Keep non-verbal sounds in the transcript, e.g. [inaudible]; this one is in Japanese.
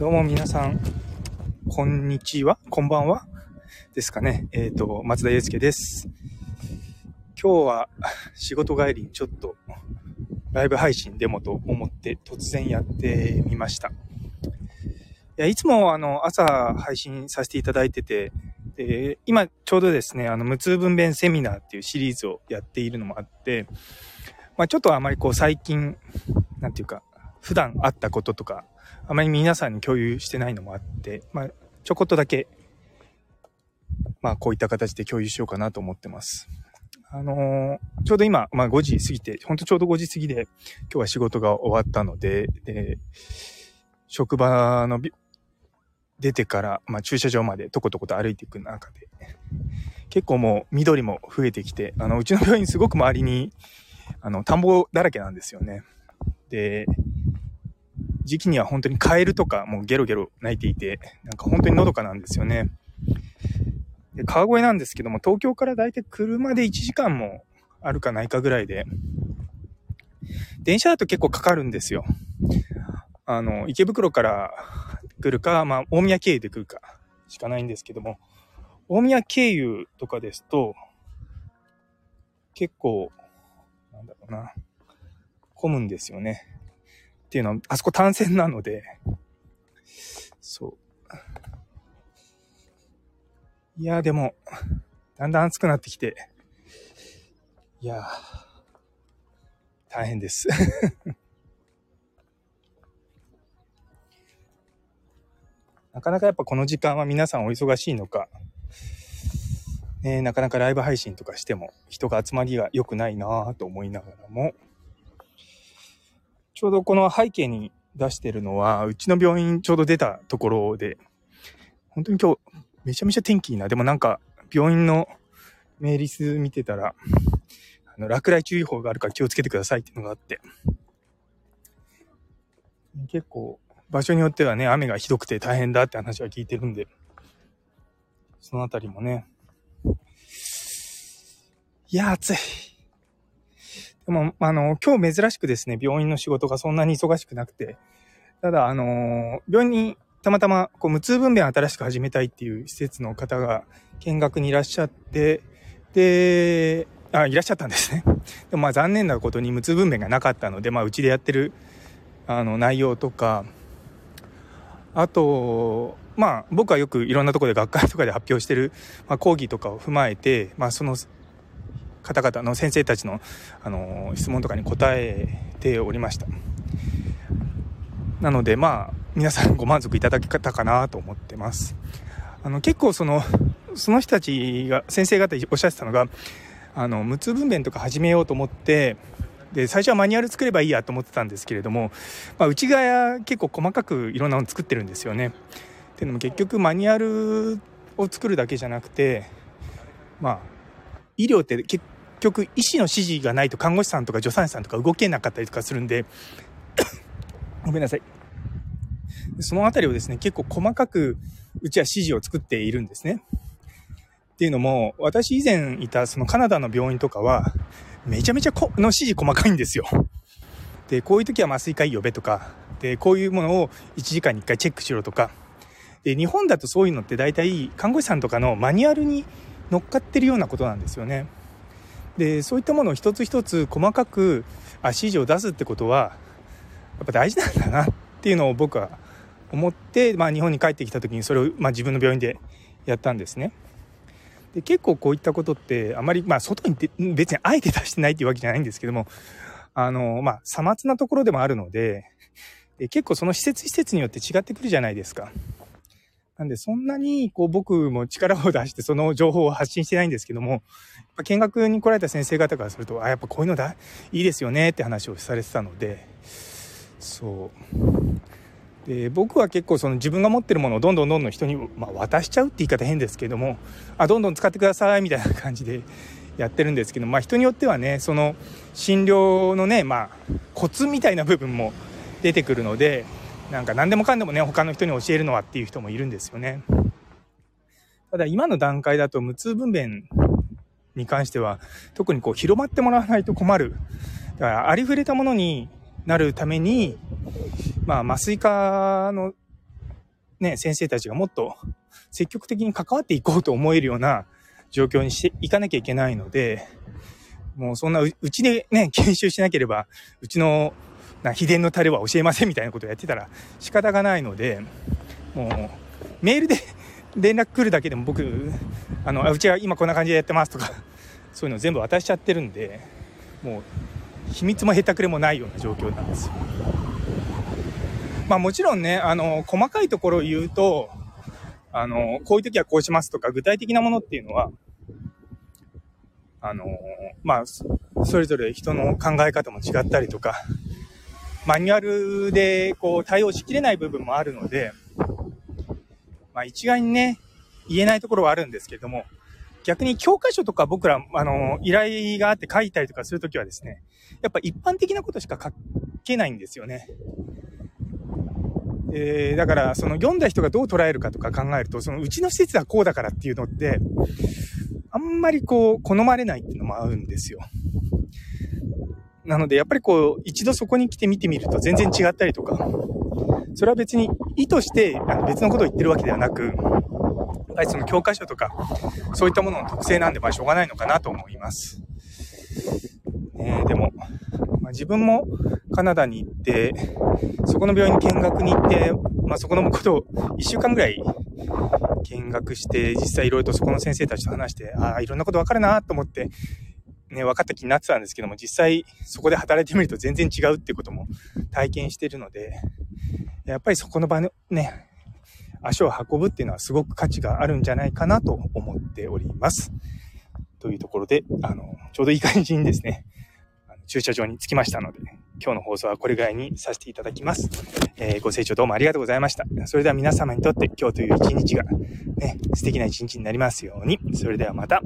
どうも皆さん、こんにちは？こんばんは？ですかね。えっ、ー、と、松田祐介です。今日は仕事帰りにちょっとライブ配信でもと思って突然やってみました。いや、いつもあの朝配信させていただいてて、で今ちょうどですね、あの無痛分娩セミナーっていうシリーズをやっているのもあって、まあちょっとあまりこう最近、なんていうか、普段あったこととか、あまり皆さんに共有してないのもあって、まあ、ちょこっとだけ、まあ、こういった形で共有しようかなと思ってます。あのー、ちょうど今、まあ5時過ぎて、ほんとちょうど5時過ぎで、今日は仕事が終わったので、で、職場の出てから、まあ駐車場までとことこと歩いていく中で、結構もう緑も増えてきて、あの、うちの病院すごく周りに、あの、田んぼだらけなんですよね。で、時期には本当にカエルとかもうゲロゲロ鳴いていて、なんか本当にのどかなんですよね。で、川越なんですけども、東京からだいたい車で1時間もあるかないかぐらいで、電車だと結構かかるんですよ。あの、池袋から来るか、まあ、大宮経由で来るかしかないんですけども、大宮経由とかですと、結構、なんだろうな、混むんですよね。っていうのは、あそこ単線なので、そう。いや、でも、だんだん暑くなってきて、いや、大変です。[laughs] なかなかやっぱこの時間は皆さんお忙しいのか、ね、なかなかライブ配信とかしても人が集まりが良くないなぁと思いながらも、ちょうどこの背景に出してるのは、うちの病院ちょうど出たところで、本当に今日めちゃめちゃ天気いいな。でもなんか病院のメーリス見てたら、あの落雷注意報があるから気をつけてくださいっていうのがあって、結構場所によってはね、雨がひどくて大変だって話は聞いてるんで、そのあたりもね、いや、暑い。でも、あの、今日珍しくですね、病院の仕事がそんなに忙しくなくて、ただ、あの、病院にたまたま、こう、無痛分娩新しく始めたいっていう施設の方が見学にいらっしゃって、で、あ、いらっしゃったんですね。[laughs] でもまあ残念なことに無痛分娩がなかったので、まあうちでやってる、あの、内容とか、あと、まあ僕はよくいろんなところで学会とかで発表してる、まあ、講義とかを踏まえて、まあその方々の先生たちの、あの質問とかに答えておりましたなのでまあ皆さんご満足いただけたかなと思ってますあの結構そのその人たちが先生方おっしゃってたのがあの無痛分娩とか始めようと思ってで最初はマニュアル作ればいいやと思ってたんですけれども、まあ、内側結構細かくいろんなの作ってるんですよね。っていうのも結局マニュアルを作るだけじゃなくてまあ医療って結局医師の指示がないと看護師さんとか助産師さんとか動けなかったりとかするんで [coughs] ごめんなさい。そのあたりをですね、結構細かくうちは指示を作っているんですね。っていうのも、私以前いたそのカナダの病院とかは、めちゃめちゃこの指示細かいんですよ。で、こういう時は麻酔科医呼べとか、で、こういうものを1時間に1回チェックしろとか、で、日本だとそういうのって大体看護師さんとかのマニュアルに乗っかってるようなことなんですよね。でそういったものを一つ一つ細かく指示を出すってことはやっぱ大事なんだなっていうのを僕は思って、まあ、日本に帰ってきた時にそれを、まあ、自分の病院でやったんですね。で結構こういったことってあまり、まあ、外に別にあえて出してないっていうわけじゃないんですけどもあの、まあ、さまつなところでもあるのでで結構その施設施設によって違ってくるじゃないですか。なんで、そんなに、こう、僕も力を出して、その情報を発信してないんですけども、見学に来られた先生方からすると、あ、やっぱこういうのだ、いいですよねって話をされてたので、そう。で、僕は結構その自分が持ってるものをどんどんどんどん人に、まあ、渡しちゃうって言い方変ですけども、あ、どんどん使ってくださいみたいな感じで [laughs] やってるんですけど、まあ、人によってはね、その診療のね、まあ、コツみたいな部分も出てくるので、なんか何でもかんでもね、他の人に教えるのはっていう人もいるんですよね。ただ今の段階だと無痛分娩に関しては特にこう広まってもらわないと困る。だからありふれたものになるために、まあ麻酔科のね、先生たちがもっと積極的に関わっていこうと思えるような状況にしていかなきゃいけないので、もうそんなう、ちでね、研修しなければ、うちのな秘伝のタレは教えませんみたいなことをやってたら仕方がないので、もう、メールで [laughs] 連絡来るだけでも僕、あの、うちは今こんな感じでやってますとか、[laughs] そういうの全部渡しちゃってるんで、もう、秘密もへったくれもないような状況なんですよ。まあもちろんね、あの、細かいところを言うと、あの、こういう時はこうしますとか、具体的なものっていうのは、あの、まあ、それぞれ人の考え方も違ったりとか、マニュアルでこう対応しきれない部分もあるので、まあ一概にね、言えないところはあるんですけれども、逆に教科書とか僕ら、あの、依頼があって書いたりとかするときはですね、やっぱ一般的なことしか書けないんですよね。えー、だから、その読んだ人がどう捉えるかとか考えると、そのうちの施設はこうだからっていうのって、あんまりこう、好まれないっていうのもあるんですよ。なので、やっぱりこう、一度そこに来て見てみると全然違ったりとか、それは別に意図してあの別のことを言ってるわけではなく、やっぱりその教科書とか、そういったものの特性なんで、まあしょうがないのかなと思います。えー、でも、まあ、自分もカナダに行って、そこの病院に見学に行って、まあ、そこのことを1週間ぐらい見学して、実際いろいろとそこの先生たちと話して、ああ、いろんなことわかるなと思って、ね、分かった気になってたんですけども、実際そこで働いてみると全然違うっていうことも体験してるので、やっぱりそこの場のね、足を運ぶっていうのはすごく価値があるんじゃないかなと思っております。というところで、あの、ちょうどいい感じにですね、駐車場に着きましたので、今日の放送はこれぐらいにさせていただきます。えー、ご清聴どうもありがとうございました。それでは皆様にとって今日という一日がね、素敵な一日になりますように。それではまた。